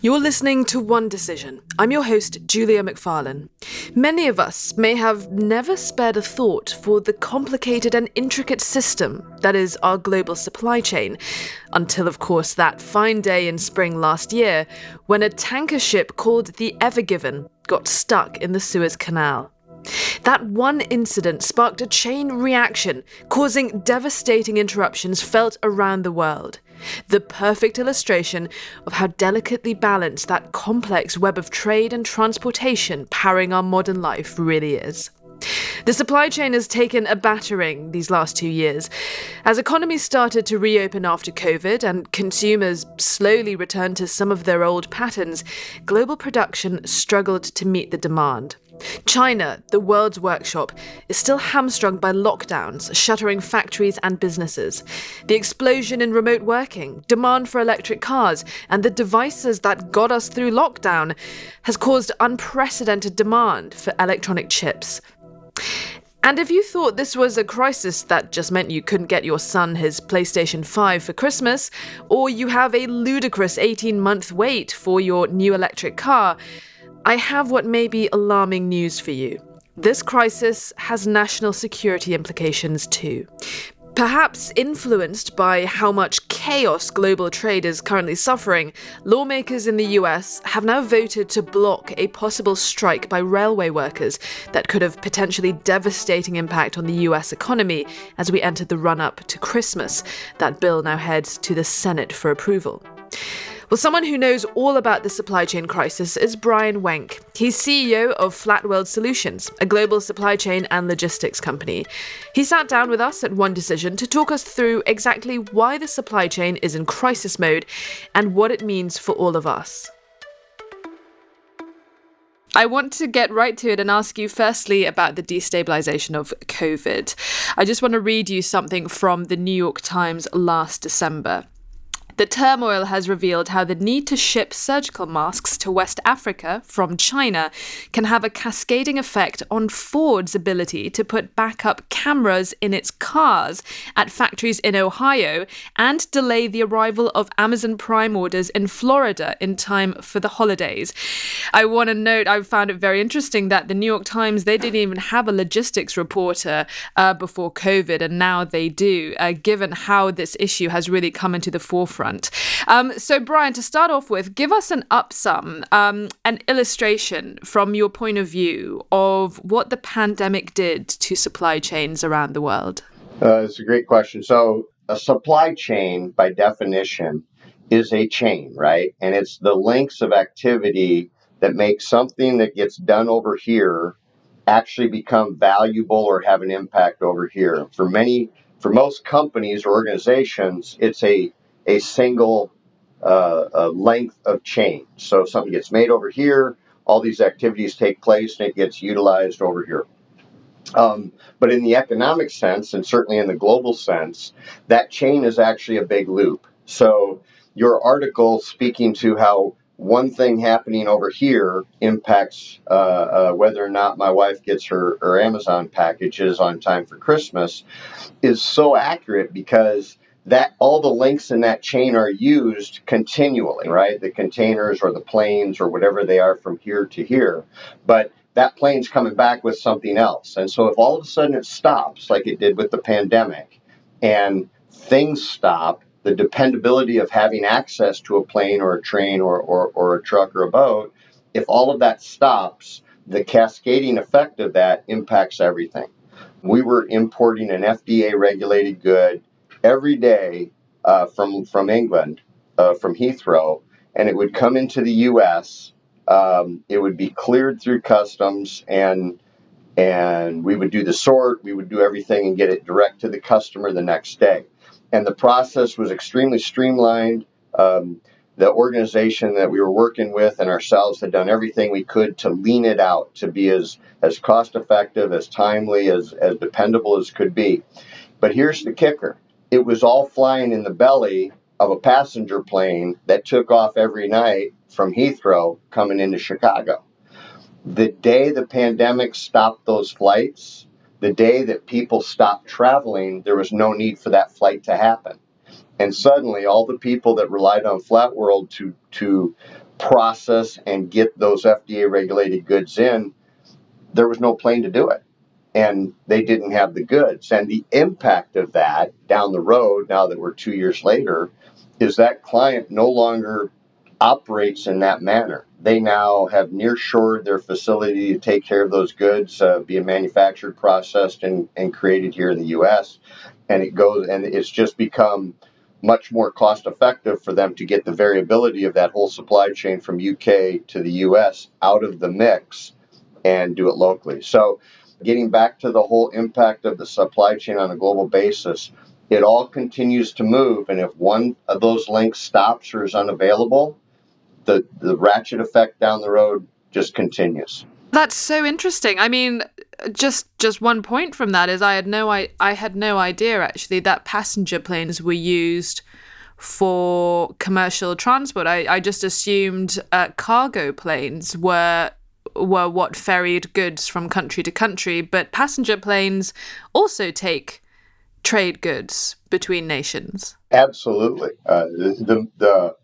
You're listening to One Decision. I'm your host, Julia McFarlane. Many of us may have never spared a thought for the complicated and intricate system that is our global supply chain, until, of course, that fine day in spring last year when a tanker ship called the Ever Given got stuck in the Suez Canal. That one incident sparked a chain reaction, causing devastating interruptions felt around the world. The perfect illustration of how delicately balanced that complex web of trade and transportation powering our modern life really is. The supply chain has taken a battering these last two years. As economies started to reopen after COVID and consumers slowly returned to some of their old patterns, global production struggled to meet the demand. China, the world's workshop, is still hamstrung by lockdowns, shuttering factories and businesses. The explosion in remote working, demand for electric cars, and the devices that got us through lockdown has caused unprecedented demand for electronic chips. And if you thought this was a crisis that just meant you couldn't get your son his PlayStation 5 for Christmas, or you have a ludicrous 18 month wait for your new electric car, I have what may be alarming news for you. This crisis has national security implications too. Perhaps influenced by how much chaos global trade is currently suffering, lawmakers in the US have now voted to block a possible strike by railway workers that could have potentially devastating impact on the US economy as we enter the run up to Christmas. That bill now heads to the Senate for approval. Well, someone who knows all about the supply chain crisis is Brian Wenck. He's CEO of Flat World Solutions, a global supply chain and logistics company. He sat down with us at One Decision to talk us through exactly why the supply chain is in crisis mode and what it means for all of us. I want to get right to it and ask you firstly about the destabilization of COVID. I just want to read you something from the New York Times last December. The turmoil has revealed how the need to ship surgical masks to West Africa from China can have a cascading effect on Ford's ability to put backup cameras in its cars at factories in Ohio and delay the arrival of Amazon Prime orders in Florida in time for the holidays. I want to note I found it very interesting that the New York Times they didn't even have a logistics reporter uh, before COVID, and now they do, uh, given how this issue has really come into the forefront front. Um, so, Brian, to start off with, give us an upsum, um, an illustration from your point of view of what the pandemic did to supply chains around the world. Uh, it's a great question. So, a supply chain, by definition, is a chain, right? And it's the links of activity that make something that gets done over here actually become valuable or have an impact over here. For many, for most companies or organizations, it's a a single uh, length of chain. So something gets made over here, all these activities take place and it gets utilized over here. Um, but in the economic sense, and certainly in the global sense, that chain is actually a big loop. So your article speaking to how one thing happening over here impacts uh, uh, whether or not my wife gets her, her Amazon packages on time for Christmas is so accurate because that all the links in that chain are used continually, right? The containers or the planes or whatever they are from here to here. But that plane's coming back with something else. And so if all of a sudden it stops, like it did with the pandemic, and things stop, the dependability of having access to a plane or a train or, or, or a truck or a boat, if all of that stops, the cascading effect of that impacts everything. We were importing an FDA regulated good every day uh, from from England, uh, from Heathrow, and it would come into the U.S. Um, it would be cleared through customs, and and we would do the sort, we would do everything, and get it direct to the customer the next day. And the process was extremely streamlined. Um, the organization that we were working with and ourselves had done everything we could to lean it out to be as as cost effective, as timely, as as dependable as could be. But here's the kicker it was all flying in the belly of a passenger plane that took off every night from Heathrow coming into Chicago. The day the pandemic stopped those flights, the day that people stopped traveling, there was no need for that flight to happen. And suddenly, all the people that relied on Flat World to, to process and get those FDA regulated goods in, there was no plane to do it. And they didn't have the goods. And the impact of that down the road, now that we're two years later, is that client no longer operates in that manner. They now have near shored their facility to take care of those goods, uh, being manufactured, processed, and, and created here in the U.S. And it goes, and it's just become much more cost effective for them to get the variability of that whole supply chain from UK to the US out of the mix and do it locally. So, getting back to the whole impact of the supply chain on a global basis, it all continues to move. And if one of those links stops or is unavailable, the, the ratchet effect down the road just continues. That's so interesting. I mean, just just one point from that is I had no I, I had no idea actually that passenger planes were used for commercial transport. I, I just assumed uh, cargo planes were were what ferried goods from country to country, but passenger planes also take trade goods between nations. Absolutely. Uh, the the, the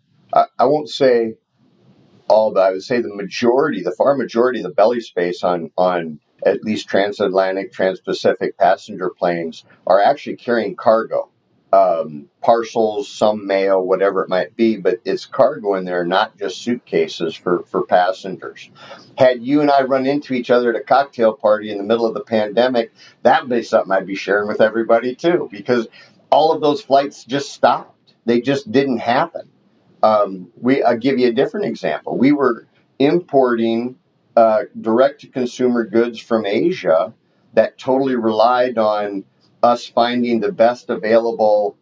I, won't say all, but I would say the majority, the far majority of the belly space on on at least transatlantic, transpacific passenger planes are actually carrying cargo, um, parcels, some mail, whatever it might be, but it's cargo in there, not just suitcases for, for passengers. Had you and I run into each other at a cocktail party in the middle of the pandemic, that'd be something I'd be sharing with everybody too, because all of those flights just stopped. They just didn't happen. Um, we, I'll give you a different example. We were importing uh, direct to consumer goods from Asia that totally relied on us finding the best available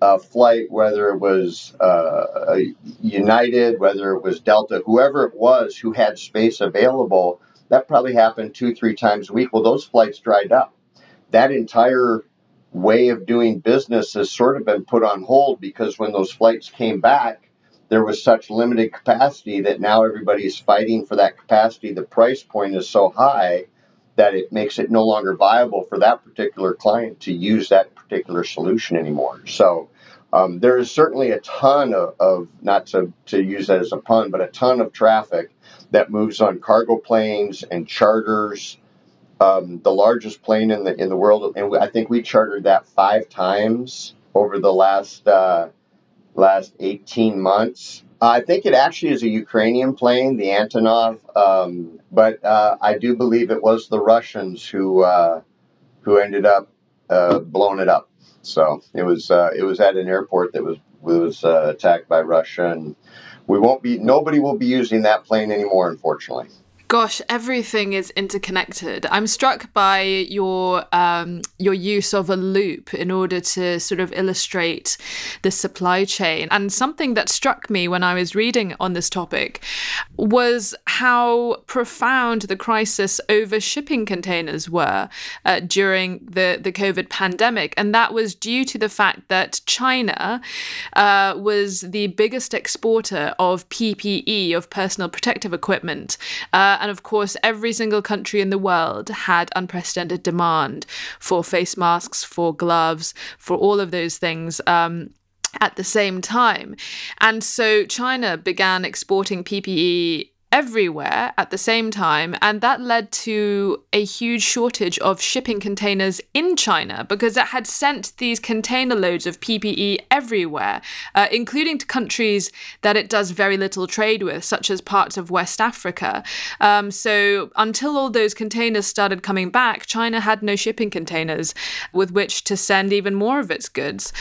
uh, flight, whether it was uh, United, whether it was Delta, whoever it was who had space available. That probably happened two, three times a week. Well, those flights dried up. That entire way of doing business has sort of been put on hold because when those flights came back, there was such limited capacity that now everybody is fighting for that capacity. The price point is so high that it makes it no longer viable for that particular client to use that particular solution anymore. So um, there is certainly a ton of, of, not to, to use that as a pun, but a ton of traffic that moves on cargo planes and charters. Um, the largest plane in the in the world, and I think we chartered that five times over the last uh, last 18 months. I think it actually is a Ukrainian plane, the Antonov, um, but uh, I do believe it was the Russians who uh, who ended up uh, blowing it up. So it was uh, it was at an airport that was was uh, attacked by Russia, and we won't be nobody will be using that plane anymore, unfortunately. Gosh, everything is interconnected. I'm struck by your um, your use of a loop in order to sort of illustrate the supply chain. And something that struck me when I was reading on this topic was how profound the crisis over shipping containers were uh, during the the COVID pandemic, and that was due to the fact that China uh, was the biggest exporter of PPE, of personal protective equipment. Uh, and of course, every single country in the world had unprecedented demand for face masks, for gloves, for all of those things. Um, at the same time. And so China began exporting PPE everywhere at the same time, and that led to a huge shortage of shipping containers in China because it had sent these container loads of PPE everywhere, uh, including to countries that it does very little trade with, such as parts of West Africa. Um, so until all those containers started coming back, China had no shipping containers with which to send even more of its goods.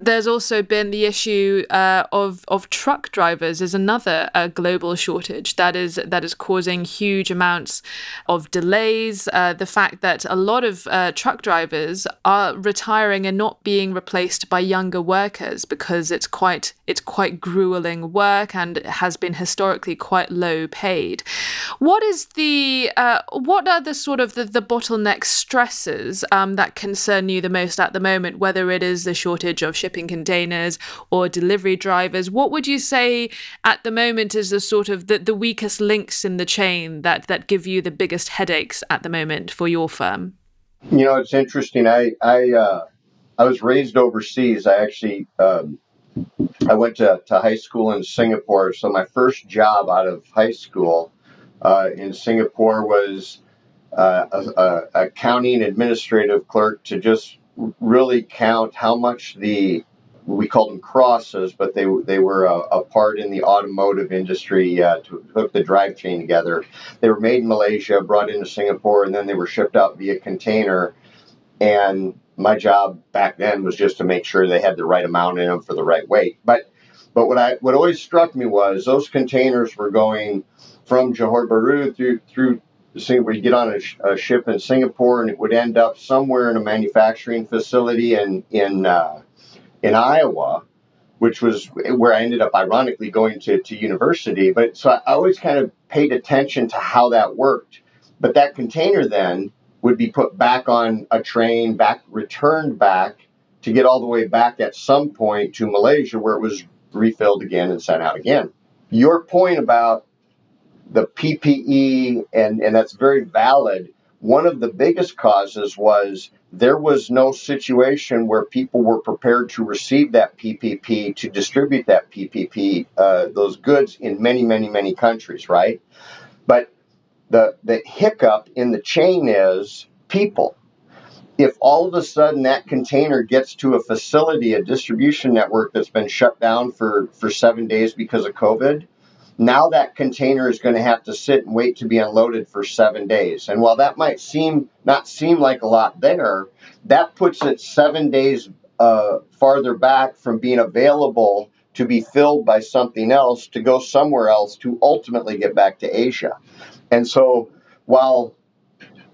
There's also been the issue uh, of of truck drivers is another uh, global shortage that that is that is causing huge amounts of delays. Uh, the fact that a lot of uh, truck drivers are retiring and not being replaced by younger workers because it's quite it's quite grueling work and has been historically quite low paid. What is the uh, what are the sort of the, the bottleneck stresses um, that concern you the most at the moment? Whether it is the shortage of shipping containers or delivery drivers, what would you say at the moment is the sort of the, the weak weakest links in the chain that that give you the biggest headaches at the moment for your firm? You know, it's interesting. I I uh, I was raised overseas. I actually um, I went to, to high school in Singapore. So my first job out of high school uh, in Singapore was uh, a, a accounting administrative clerk to just really count how much the we called them crosses, but they they were a, a part in the automotive industry uh, to hook the drive chain together. They were made in Malaysia, brought into Singapore, and then they were shipped out via container. And my job back then was just to make sure they had the right amount in them for the right weight. But but what I what always struck me was those containers were going from Johor Bahru through through Singapore. You get on a, sh- a, ship in Singapore, and it would end up somewhere in a manufacturing facility in in uh, in Iowa, which was where I ended up ironically going to, to university. But so I always kind of paid attention to how that worked. But that container then would be put back on a train, back returned back to get all the way back at some point to Malaysia where it was refilled again and sent out again. Your point about the PPE, and, and that's very valid. One of the biggest causes was there was no situation where people were prepared to receive that PPE, to distribute that PPE, uh, those goods in many, many, many countries, right? But the, the hiccup in the chain is people. If all of a sudden that container gets to a facility, a distribution network that's been shut down for, for seven days because of COVID, now that container is going to have to sit and wait to be unloaded for seven days. And while that might seem not seem like a lot there, that puts it seven days uh, farther back from being available to be filled by something else to go somewhere else to ultimately get back to Asia. And so while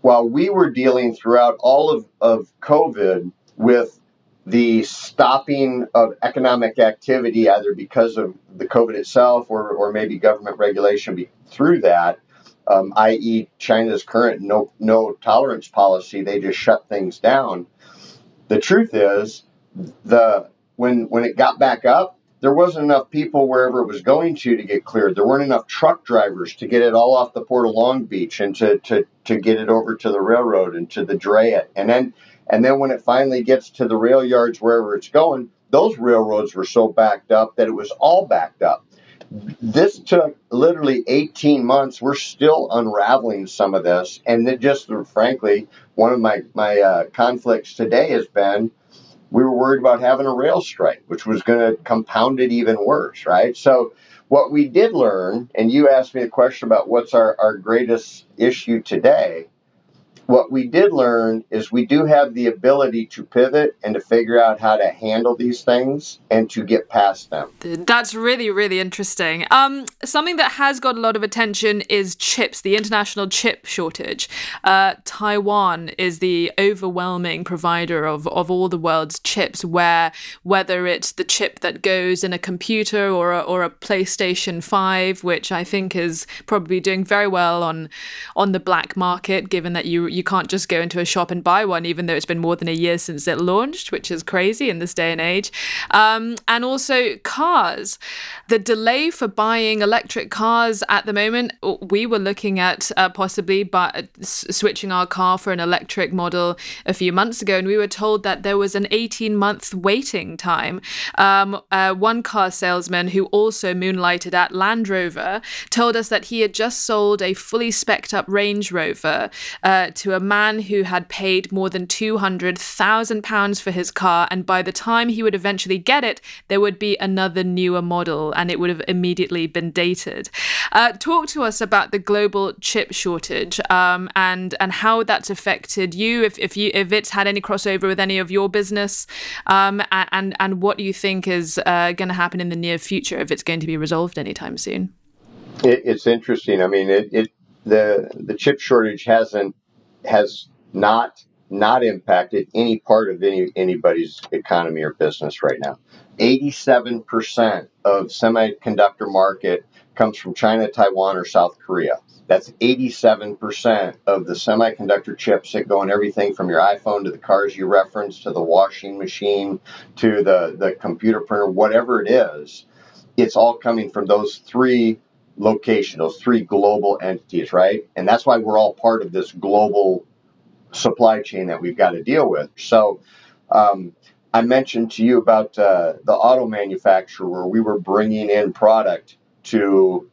while we were dealing throughout all of, of COVID with the stopping of economic activity, either because of the COVID itself or, or maybe government regulation through that, um, i.e., China's current no, no tolerance policy, they just shut things down. The truth is, the when when it got back up, there wasn't enough people wherever it was going to to get cleared. There weren't enough truck drivers to get it all off the port of Long Beach and to to, to get it over to the railroad and to the it. And then and then when it finally gets to the rail yards wherever it's going, those railroads were so backed up that it was all backed up. This took literally 18 months. We're still unraveling some of this. And it just, frankly, one of my, my uh, conflicts today has been we were worried about having a rail strike, which was going to compound it even worse, right? So, what we did learn, and you asked me a question about what's our, our greatest issue today, what we did learn is we do have the ability to pivot and to figure out how to handle these things and to get past them. That's really, really interesting. Um, something that has got a lot of attention is chips, the international chip shortage. Uh, Taiwan is the overwhelming provider of, of all the world's chips, where whether it's the chip that goes in a computer or a, or a PlayStation 5, which I think is probably doing very well on on the black market, given that you you can't just go into a shop and buy one, even though it's been more than a year since it launched, which is crazy in this day and age. Um, and also cars. The delay for buying electric cars at the moment, we were looking at uh, possibly uh, switching our car for an electric model a few months ago, and we were told that there was an 18 month waiting time. Um, uh, one car salesman who also moonlighted at Land Rover told us that he had just sold a fully specced up Range Rover uh, to to a man who had paid more than £200,000 for his car, and by the time he would eventually get it, there would be another newer model and it would have immediately been dated. Uh, talk to us about the global chip shortage um, and, and how that's affected you, if, if, you, if it's had any crossover with any of your business, um, and, and what you think is uh, going to happen in the near future if it's going to be resolved anytime soon. It, it's interesting. I mean, it, it the the chip shortage hasn't has not not impacted any part of any anybody's economy or business right now. 87% of semiconductor market comes from China, Taiwan, or South Korea. That's 87% of the semiconductor chips that go in everything from your iPhone to the cars you reference to the washing machine to the, the computer printer, whatever it is. It's all coming from those three location, those three global entities, right? And that's why we're all part of this global supply chain that we've got to deal with. So, um, I mentioned to you about uh, the auto manufacturer where we were bringing in product to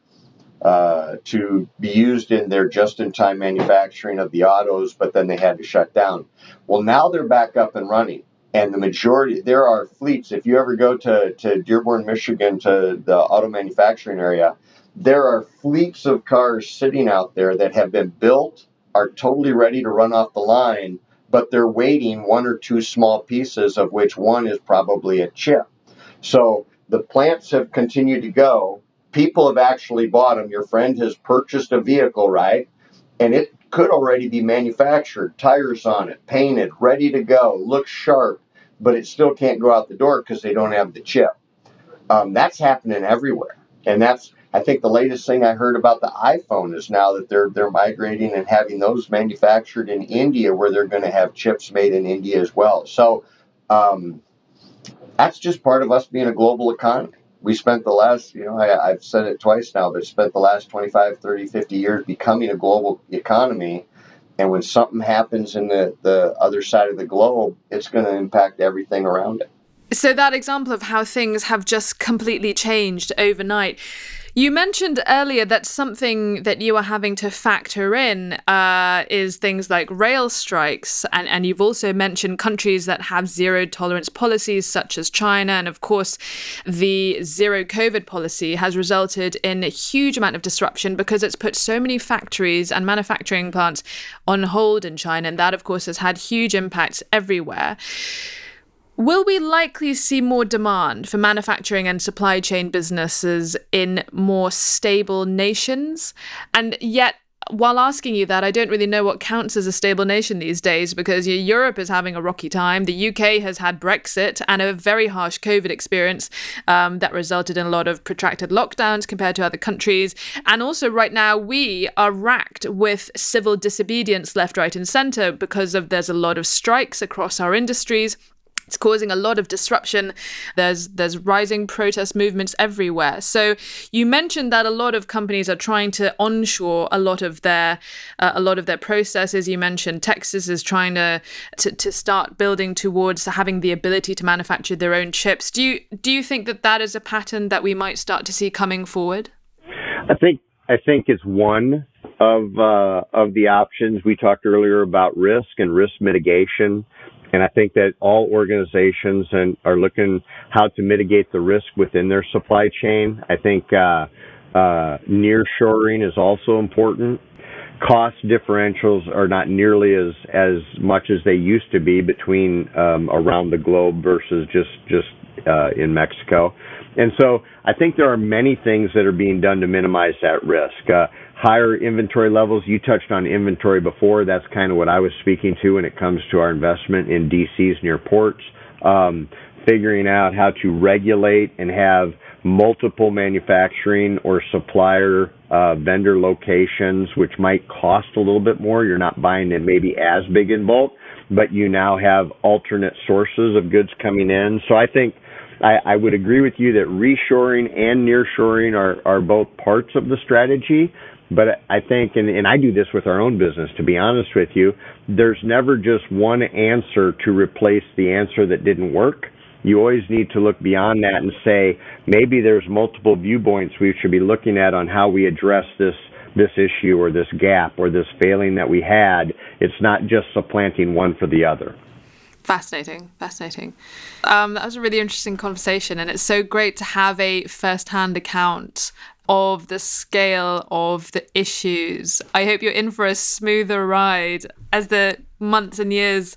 uh, to be used in their just-in-time manufacturing of the autos, but then they had to shut down. Well, now they're back up and running, and the majority there are fleets. If you ever go to to Dearborn, Michigan, to the auto manufacturing area, there are fleets of cars sitting out there that have been built, are totally ready to run off the line, but they're waiting one or two small pieces, of which one is probably a chip. So the plants have continued to go. People have actually bought them. Your friend has purchased a vehicle, right? And it could already be manufactured, tires on it, painted, ready to go, looks sharp, but it still can't go out the door because they don't have the chip. Um, that's happening everywhere. And that's I think the latest thing I heard about the iPhone is now that they're they're migrating and having those manufactured in India, where they're going to have chips made in India as well. So um, that's just part of us being a global economy. We spent the last, you know, I, I've said it twice now, but spent the last 25, 30, 50 years becoming a global economy. And when something happens in the, the other side of the globe, it's going to impact everything around it. So, that example of how things have just completely changed overnight you mentioned earlier that something that you are having to factor in uh, is things like rail strikes. And, and you've also mentioned countries that have zero tolerance policies, such as China. And of course, the zero COVID policy has resulted in a huge amount of disruption because it's put so many factories and manufacturing plants on hold in China. And that, of course, has had huge impacts everywhere. Will we likely see more demand for manufacturing and supply chain businesses in more stable nations? And yet, while asking you that, I don't really know what counts as a stable nation these days because Europe is having a rocky time. The UK has had Brexit and a very harsh COVID experience um, that resulted in a lot of protracted lockdowns compared to other countries. And also, right now, we are racked with civil disobedience left, right, and centre because of there's a lot of strikes across our industries. It's causing a lot of disruption. There's there's rising protest movements everywhere. So you mentioned that a lot of companies are trying to onshore a lot of their uh, a lot of their processes. You mentioned Texas is trying to, to to start building towards having the ability to manufacture their own chips. Do you do you think that that is a pattern that we might start to see coming forward? I think I think it's one of uh, of the options we talked earlier about risk and risk mitigation. And I think that all organizations and are looking how to mitigate the risk within their supply chain. I think uh, uh, near shoring is also important. Cost differentials are not nearly as as much as they used to be between um, around the globe versus just just uh, in Mexico. And so I think there are many things that are being done to minimize that risk. Uh, higher inventory levels. You touched on inventory before. That's kind of what I was speaking to when it comes to our investment in DCs near ports. Um, figuring out how to regulate and have multiple manufacturing or supplier uh, vendor locations, which might cost a little bit more. You're not buying it maybe as big in bulk, but you now have alternate sources of goods coming in. So I think I, I would agree with you that reshoring and nearshoring are, are both parts of the strategy. But I think, and, and I do this with our own business, to be honest with you, there's never just one answer to replace the answer that didn't work. You always need to look beyond that and say, maybe there's multiple viewpoints we should be looking at on how we address this this issue or this gap or this failing that we had. It's not just supplanting one for the other. Fascinating, fascinating. Um, that was a really interesting conversation, and it's so great to have a first-hand account of the scale of the issues. I hope you're in for a smoother ride as the months and years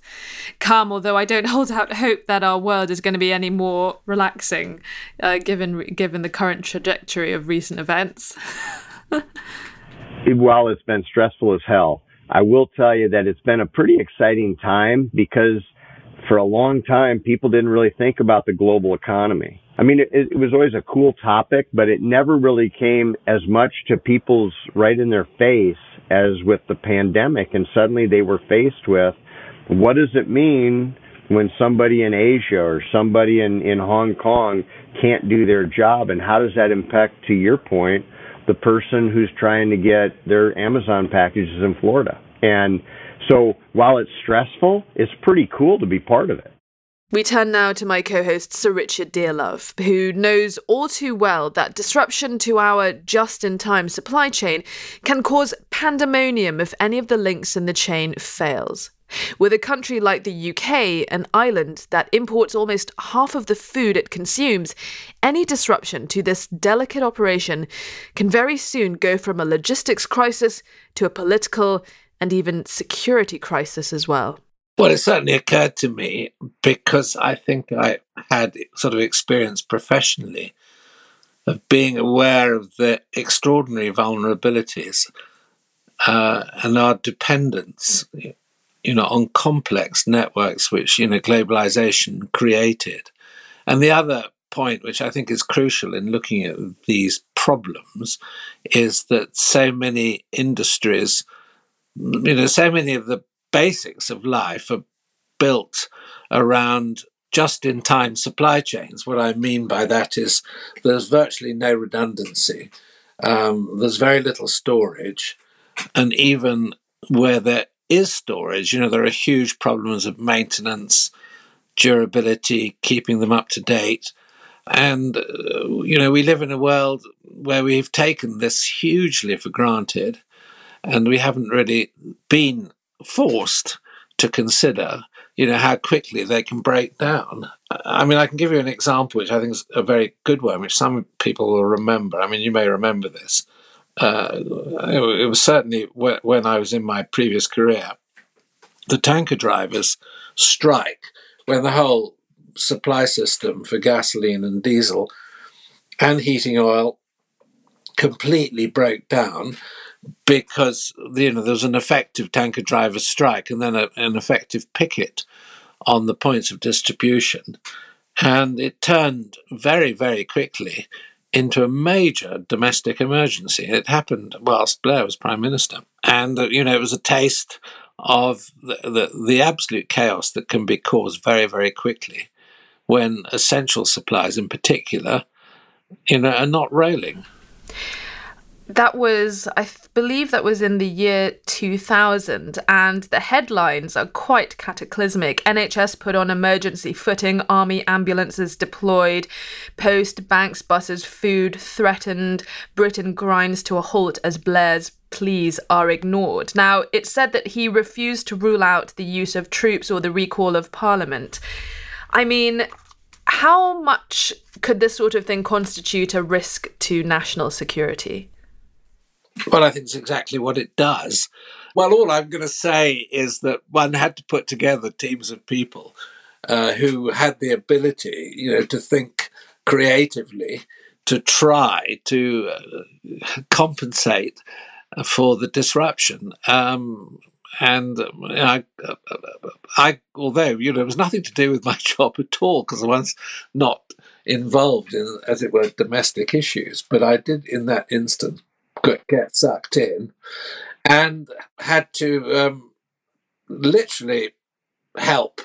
come, although I don't hold out hope that our world is going to be any more relaxing uh, given given the current trajectory of recent events. While it's been stressful as hell, I will tell you that it's been a pretty exciting time because for a long time people didn't really think about the global economy I mean, it, it, was always a cool topic, but it never really came as much to people's right in their face as with the pandemic. And suddenly they were faced with what does it mean when somebody in Asia or somebody in, in Hong Kong can't do their job? And how does that impact, to your point, the person who's trying to get their Amazon packages in Florida? And so while it's stressful, it's pretty cool to be part of it. We turn now to my co host, Sir Richard Dearlove, who knows all too well that disruption to our just in time supply chain can cause pandemonium if any of the links in the chain fails. With a country like the UK, an island that imports almost half of the food it consumes, any disruption to this delicate operation can very soon go from a logistics crisis to a political and even security crisis as well. Well, it certainly occurred to me because I think I had sort of experience professionally of being aware of the extraordinary vulnerabilities uh, and our dependence, you know, on complex networks which you know globalization created. And the other point, which I think is crucial in looking at these problems, is that so many industries, you know, so many of the basics of life are built around just in time supply chains. What I mean by that is there's virtually no redundancy, um, there's very little storage, and even where there is storage, you know, there are huge problems of maintenance, durability, keeping them up to date. And, uh, you know, we live in a world where we've taken this hugely for granted and we haven't really been forced to consider, you know, how quickly they can break down. I mean, I can give you an example, which I think is a very good one, which some people will remember. I mean, you may remember this. Uh, it was certainly when I was in my previous career, the tanker drivers strike when the whole supply system for gasoline and diesel and heating oil completely broke down because you know there was an effective tanker driver strike and then a, an effective picket on the points of distribution, and it turned very very quickly into a major domestic emergency. It happened whilst Blair was prime minister, and uh, you know it was a taste of the, the, the absolute chaos that can be caused very very quickly when essential supplies, in particular, you know, are not rolling. That was, I believe, that was in the year 2000, and the headlines are quite cataclysmic. NHS put on emergency footing, army ambulances deployed, post banks buses food threatened, Britain grinds to a halt as Blair's pleas are ignored. Now, it said that he refused to rule out the use of troops or the recall of Parliament. I mean, how much could this sort of thing constitute a risk to national security? Well, I think it's exactly what it does. Well, all I'm going to say is that one had to put together teams of people uh, who had the ability, you know, to think creatively, to try to uh, compensate for the disruption. Um, and I, I, although you know, it was nothing to do with my job at all because I was not involved in, as it were, domestic issues. But I did, in that instance, get sucked in, and had to um, literally help.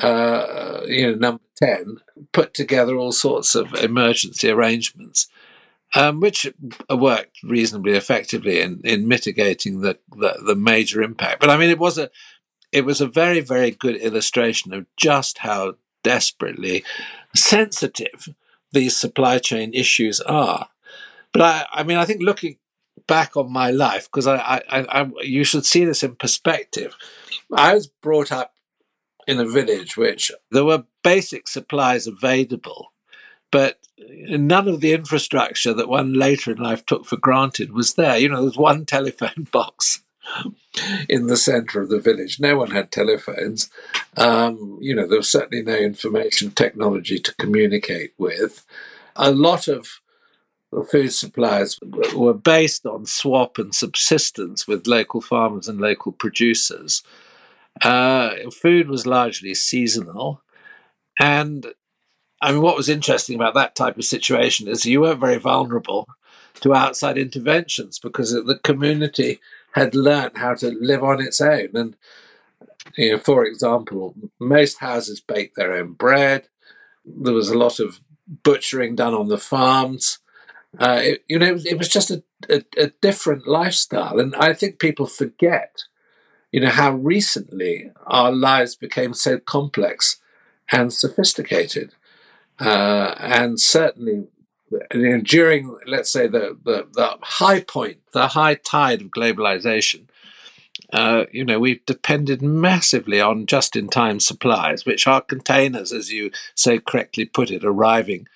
Uh, you know, number ten put together all sorts of emergency arrangements, um, which worked reasonably effectively in, in mitigating the, the, the major impact. But I mean, it was a it was a very very good illustration of just how desperately sensitive these supply chain issues are. But I, I mean, I think looking back on my life, because I, I, I, you should see this in perspective. I was brought up in a village which there were basic supplies available, but none of the infrastructure that one later in life took for granted was there. You know, there was one telephone box in the centre of the village. No one had telephones. Um, you know, there was certainly no information technology to communicate with. A lot of food supplies were based on swap and subsistence with local farmers and local producers. Uh, food was largely seasonal. And I mean, what was interesting about that type of situation is you weren't very vulnerable to outside interventions because the community had learned how to live on its own. And, you know, for example, most houses baked their own bread. There was a lot of butchering done on the farms. Uh, it, you know, it was, just a, a, a, different lifestyle. And I think people forget, you know, how recently our lives became so complex and sophisticated. Uh, and certainly you know, during, let's say, the, the, the high point, the high tide of globalization, uh, you know, we've depended massively on just in time supplies, which are containers, as you so correctly put it, arriving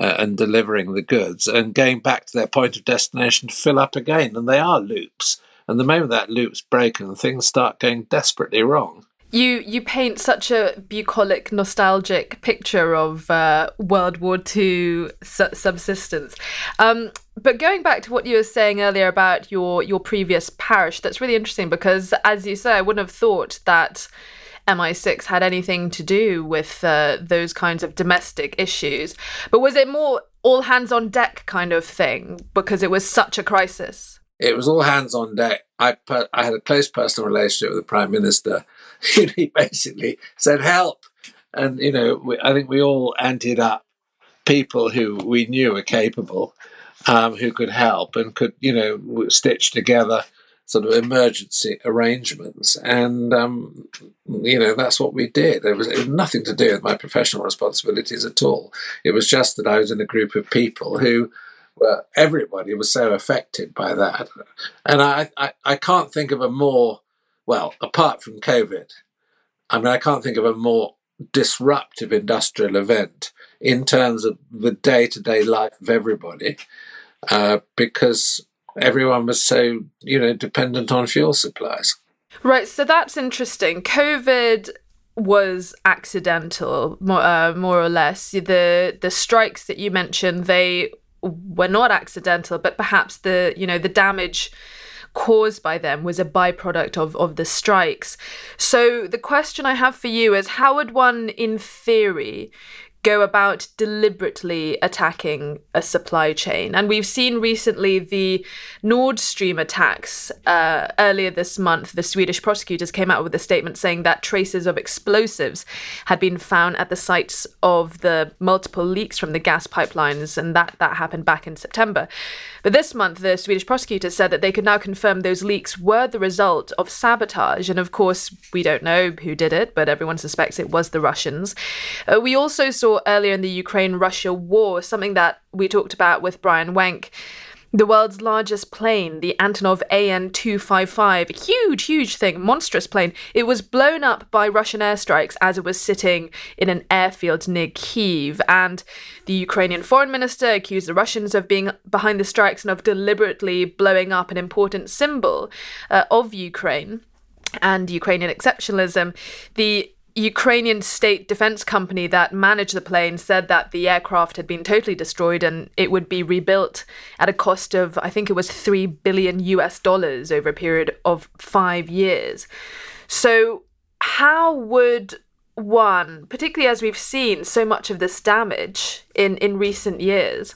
uh, and delivering the goods and going back to their point of destination to fill up again. And they are loops. And the moment that loop's broken, things start going desperately wrong you you paint such a bucolic, nostalgic picture of uh, World War II su- subsistence. Um, but going back to what you were saying earlier about your your previous parish, that's really interesting because, as you say, I wouldn't have thought that. MI6 had anything to do with uh, those kinds of domestic issues. But was it more all hands on deck kind of thing because it was such a crisis? It was all hands on deck. I, per- I had a close personal relationship with the Prime Minister he basically said, "Help!" And you know, we, I think we all anted up people who we knew were capable, um, who could help and could you know stitch together sort of emergency arrangements, and um, you know that's what we did. It was, it nothing to do with my professional responsibilities at all. It was just that I was in a group of people who. Well, everybody was so affected by that, and I, I, I can't think of a more well, apart from COVID, I mean, I can't think of a more disruptive industrial event in terms of the day to day life of everybody uh, because everyone was so, you know, dependent on fuel supplies. Right, so that's interesting. COVID was accidental, more, uh, more or less. The the strikes that you mentioned, they were not accidental, but perhaps the you know the damage caused by them was a byproduct of, of the strikes. So the question I have for you is how would one, in theory, go about deliberately attacking a supply chain. And we've seen recently the Nord Stream attacks. Uh, earlier this month, the Swedish prosecutors came out with a statement saying that traces of explosives had been found at the sites of the multiple leaks from the gas pipelines, and that, that happened back in September. But this month, the Swedish prosecutors said that they could now confirm those leaks were the result of sabotage. And of course, we don't know who did it, but everyone suspects it was the Russians. Uh, we also saw earlier in the Ukraine Russia war, something that we talked about with Brian Wenck. The world's largest plane, the Antonov AN 255, huge, huge thing, monstrous plane. It was blown up by Russian airstrikes as it was sitting in an airfield near Kiev. And the Ukrainian foreign minister accused the Russians of being behind the strikes and of deliberately blowing up an important symbol uh, of Ukraine and Ukrainian exceptionalism. The Ukrainian state defense company that managed the plane said that the aircraft had been totally destroyed and it would be rebuilt at a cost of, I think it was 3 billion US dollars over a period of five years. So, how would one, particularly as we've seen so much of this damage in, in recent years,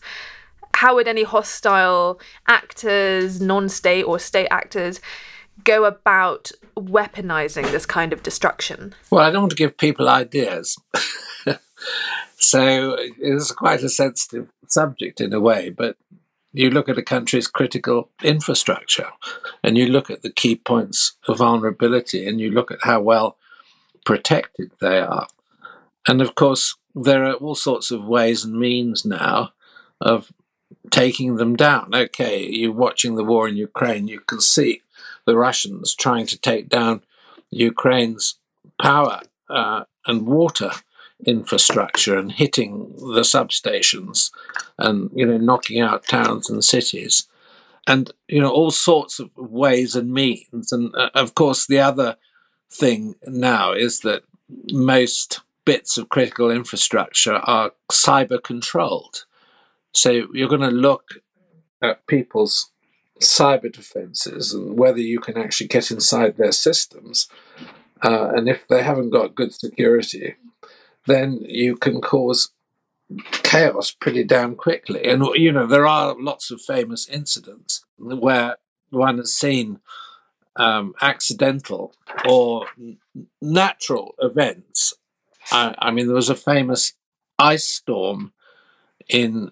how would any hostile actors, non state or state actors, go about weaponizing this kind of destruction? Well, I don't want to give people ideas. so it's quite a sensitive subject in a way, but you look at a country's critical infrastructure and you look at the key points of vulnerability and you look at how well protected they are. And of course, there are all sorts of ways and means now of taking them down. Okay, you're watching the war in Ukraine, you can see the Russians trying to take down Ukraine's power uh, and water infrastructure and hitting the substations and you know knocking out towns and cities and you know all sorts of ways and means. And uh, of course the other thing now is that most bits of critical infrastructure are cyber controlled. So you're going to look at people's cyber defenses and whether you can actually get inside their systems. Uh, and if they haven't got good security, then you can cause chaos pretty damn quickly. And, you know, there are lots of famous incidents where one has seen um, accidental or natural events. I, I mean, there was a famous ice storm in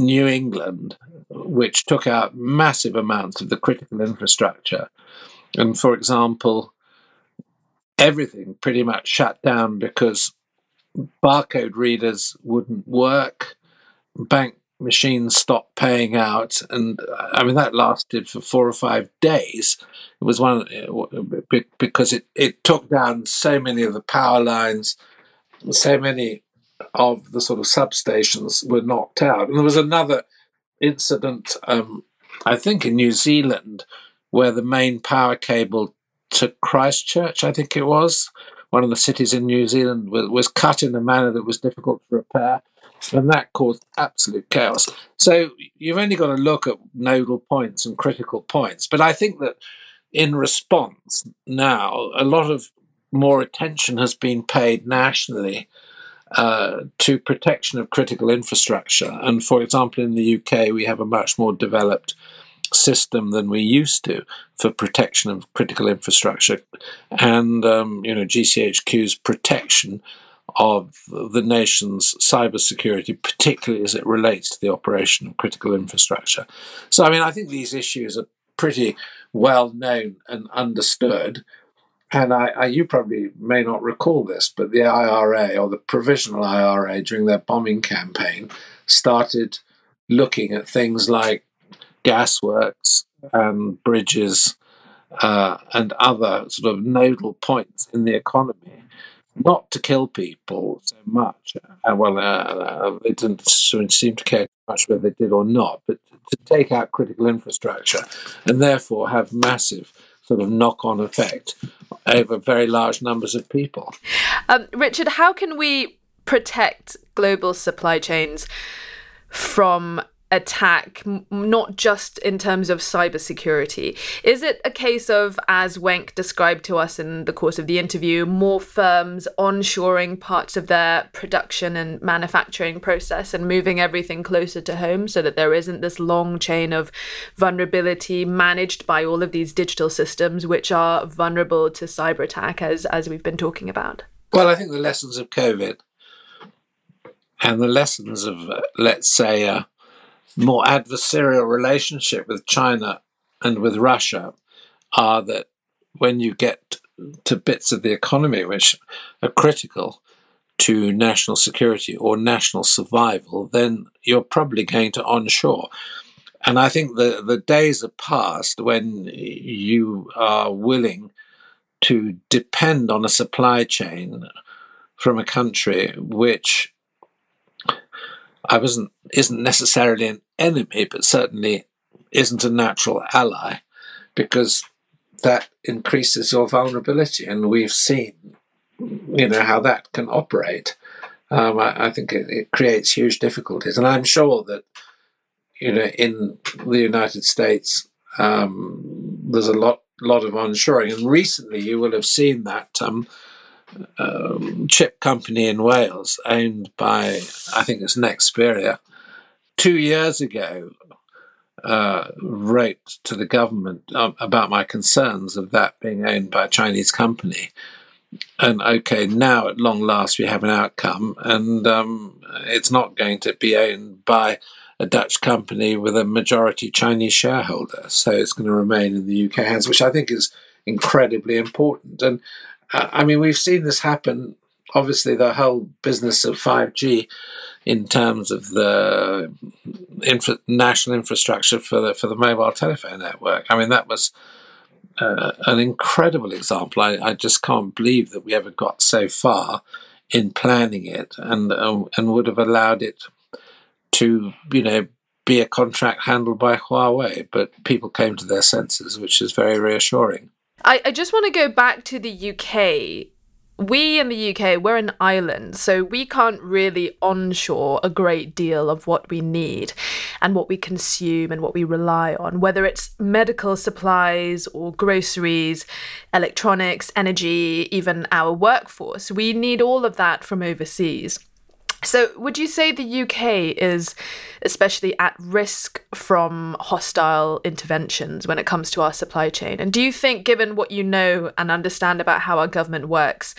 New England, which took out massive amounts of the critical infrastructure. And for example, everything pretty much shut down because barcode readers wouldn't work, bank machines stopped paying out, and uh, I mean that lasted for four or five days. It was one uh, because it, it took down so many of the power lines, so many of the sort of substations were knocked out, and there was another incident, um, I think in New Zealand, where the main power cable to Christchurch, I think it was, one of the cities in New Zealand, was, was cut in a manner that was difficult to repair. And that caused absolute chaos. So you've only got to look at nodal points and critical points. But I think that in response now, a lot of more attention has been paid nationally uh, to protection of critical infrastructure. And for example, in the UK, we have a much more developed system than we used to for protection of critical infrastructure, and um, you know GCHQ's protection of the nation's cybersecurity, particularly as it relates to the operation of critical infrastructure. So, I mean, I think these issues are pretty well known and understood. And I, I, you probably may not recall this, but the IRA or the provisional IRA during their bombing campaign started looking at things like gasworks and bridges uh, and other sort of nodal points in the economy, not to kill people so much. Uh, well, uh, uh they didn't seem to care much whether they did or not, but to take out critical infrastructure and therefore have massive sort of knock on effect over very large numbers of people. Um, Richard, how can we protect global supply chains from attack, not just in terms of cybersecurity? Is it a case of, as Wenck described to us in the course of the interview, more firms onshoring parts of their production and manufacturing process and moving everything closer to home so that there isn't this long chain of vulnerability managed by all of these digital systems which are vulnerable to cyber attack, as, as we've been talking about? Well, I think the lessons of COVID and the lessons of, uh, let's say, uh, more adversarial relationship with China and with Russia are that when you get to bits of the economy which are critical to national security or national survival, then you're probably going to onshore. And I think the, the days are past when you are willing to depend on a supply chain from a country which I wasn't isn't necessarily an enemy, but certainly isn't a natural ally, because that increases your vulnerability, and we've seen, you know, how that can operate. Um, I, I, think it, it, creates huge difficulties, and I'm sure that, you know, in the United States, um, there's a lot lot of onshoring, and recently you will have seen that. Um, um, chip company in Wales, owned by I think it's Nexperia, two years ago uh, wrote to the government um, about my concerns of that being owned by a Chinese company. And okay, now at long last we have an outcome, and um, it's not going to be owned by a Dutch company with a majority Chinese shareholder. So it's going to remain in the UK hands, which I think is incredibly important. And I mean, we've seen this happen. Obviously, the whole business of 5G in terms of the infra- national infrastructure for the for the mobile telephone network. I mean, that was uh, an incredible example. I, I, just can't believe that we ever got so far in planning it, and uh, and would have allowed it to, you know, be a contract handled by Huawei. But people came to their senses, which is very reassuring. I, I just want to go back to the UK. We in the UK, we're an island, so we can't really onshore a great deal of what we need and what we consume and what we rely on, whether it's medical supplies or groceries, electronics, energy, even our workforce. We need all of that from overseas. So, would you say the UK is especially at risk from hostile interventions when it comes to our supply chain? And do you think, given what you know and understand about how our government works,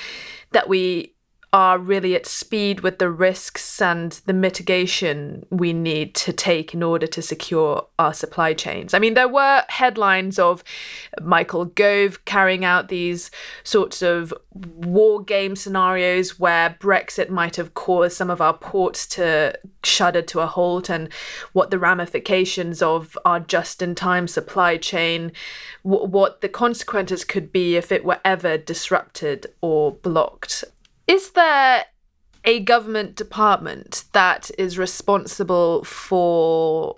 that we are really at speed with the risks and the mitigation we need to take in order to secure our supply chains. I mean, there were headlines of Michael Gove carrying out these sorts of war game scenarios where Brexit might have caused some of our ports to shudder to a halt and what the ramifications of our just in time supply chain, w- what the consequences could be if it were ever disrupted or blocked. Is there a government department that is responsible for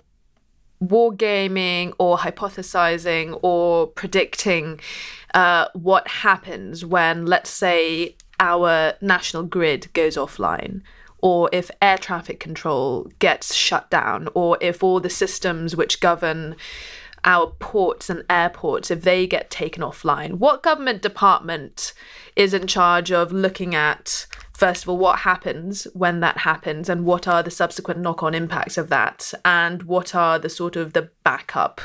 wargaming or hypothesizing or predicting uh, what happens when, let's say, our national grid goes offline? Or if air traffic control gets shut down, or if all the systems which govern our ports and airports if they get taken offline? What government department is in charge of looking at first of all what happens when that happens and what are the subsequent knock-on impacts of that? And what are the sort of the backup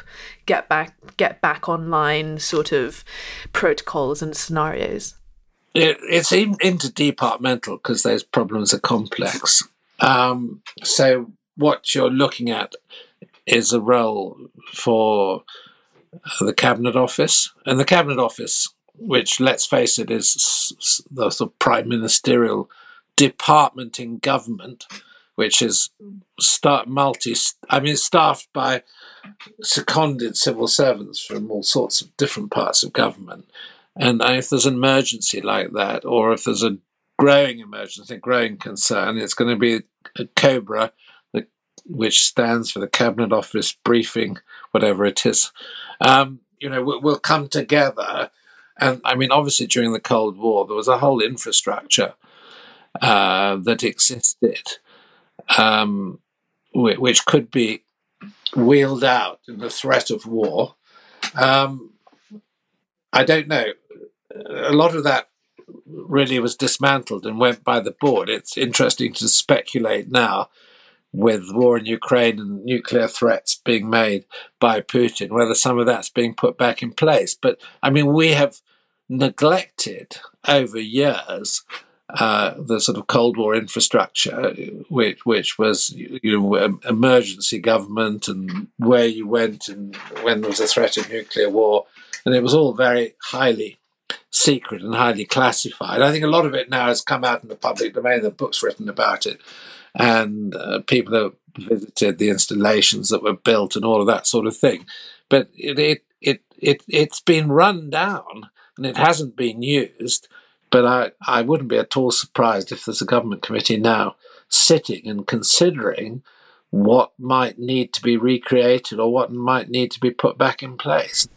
get back get back online sort of protocols and scenarios? It, it's interdepartmental because those problems are complex. Um, so what you're looking at is a role for the Cabinet Office. And the Cabinet Office, which, let's face it, is the sort of prime ministerial department in government, which is start multi, I mean, staffed by seconded civil servants from all sorts of different parts of government. And if there's an emergency like that, or if there's a growing emergency, growing concern, it's going to be a COBRA which stands for the Cabinet Office Briefing, whatever it is, um, you know, will, will come together. And I mean, obviously, during the Cold War, there was a whole infrastructure uh, that existed, um, which could be wheeled out in the threat of war. Um, I don't know. A lot of that really was dismantled and went by the board. It's interesting to speculate now with war in Ukraine and nuclear threats being made by Putin, whether some of that's being put back in place. But I mean, we have neglected over years uh, the sort of Cold War infrastructure, which which was you know emergency government and where you went and when there was a threat of nuclear war, and it was all very highly secret and highly classified. I think a lot of it now has come out in the public domain. The books written about it, and uh, people have visited the installations that were built and all of that sort of thing. But it, it, it, it, it's been run down and it hasn't been used. But I, I wouldn't be at all surprised if there's a government committee now sitting and considering what might need to be recreated or what might need to be put back in place.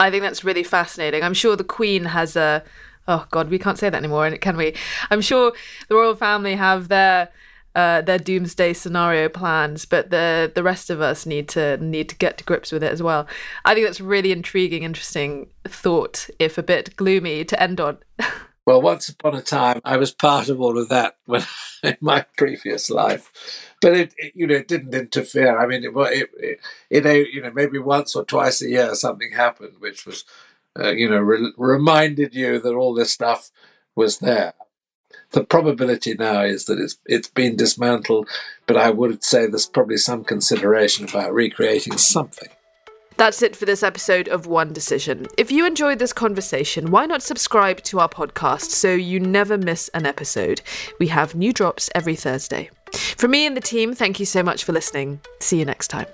I think that's really fascinating. I'm sure the Queen has a. Oh God, we can't say that anymore, can we? I'm sure the royal family have their uh, their doomsday scenario plans, but the the rest of us need to need to get to grips with it as well. I think that's really intriguing, interesting thought, if a bit gloomy to end on. well, once upon a time, I was part of all of that when in my previous life, but it, it you know it didn't interfere. I mean, it, it, it, it you know maybe once or twice a year something happened, which was uh, you know re- reminded you that all this stuff was there the probability now is that it's it's been dismantled, but I would say there's probably some consideration about recreating something. That's it for this episode of One Decision. If you enjoyed this conversation, why not subscribe to our podcast so you never miss an episode? We have new drops every Thursday. From me and the team, thank you so much for listening. See you next time.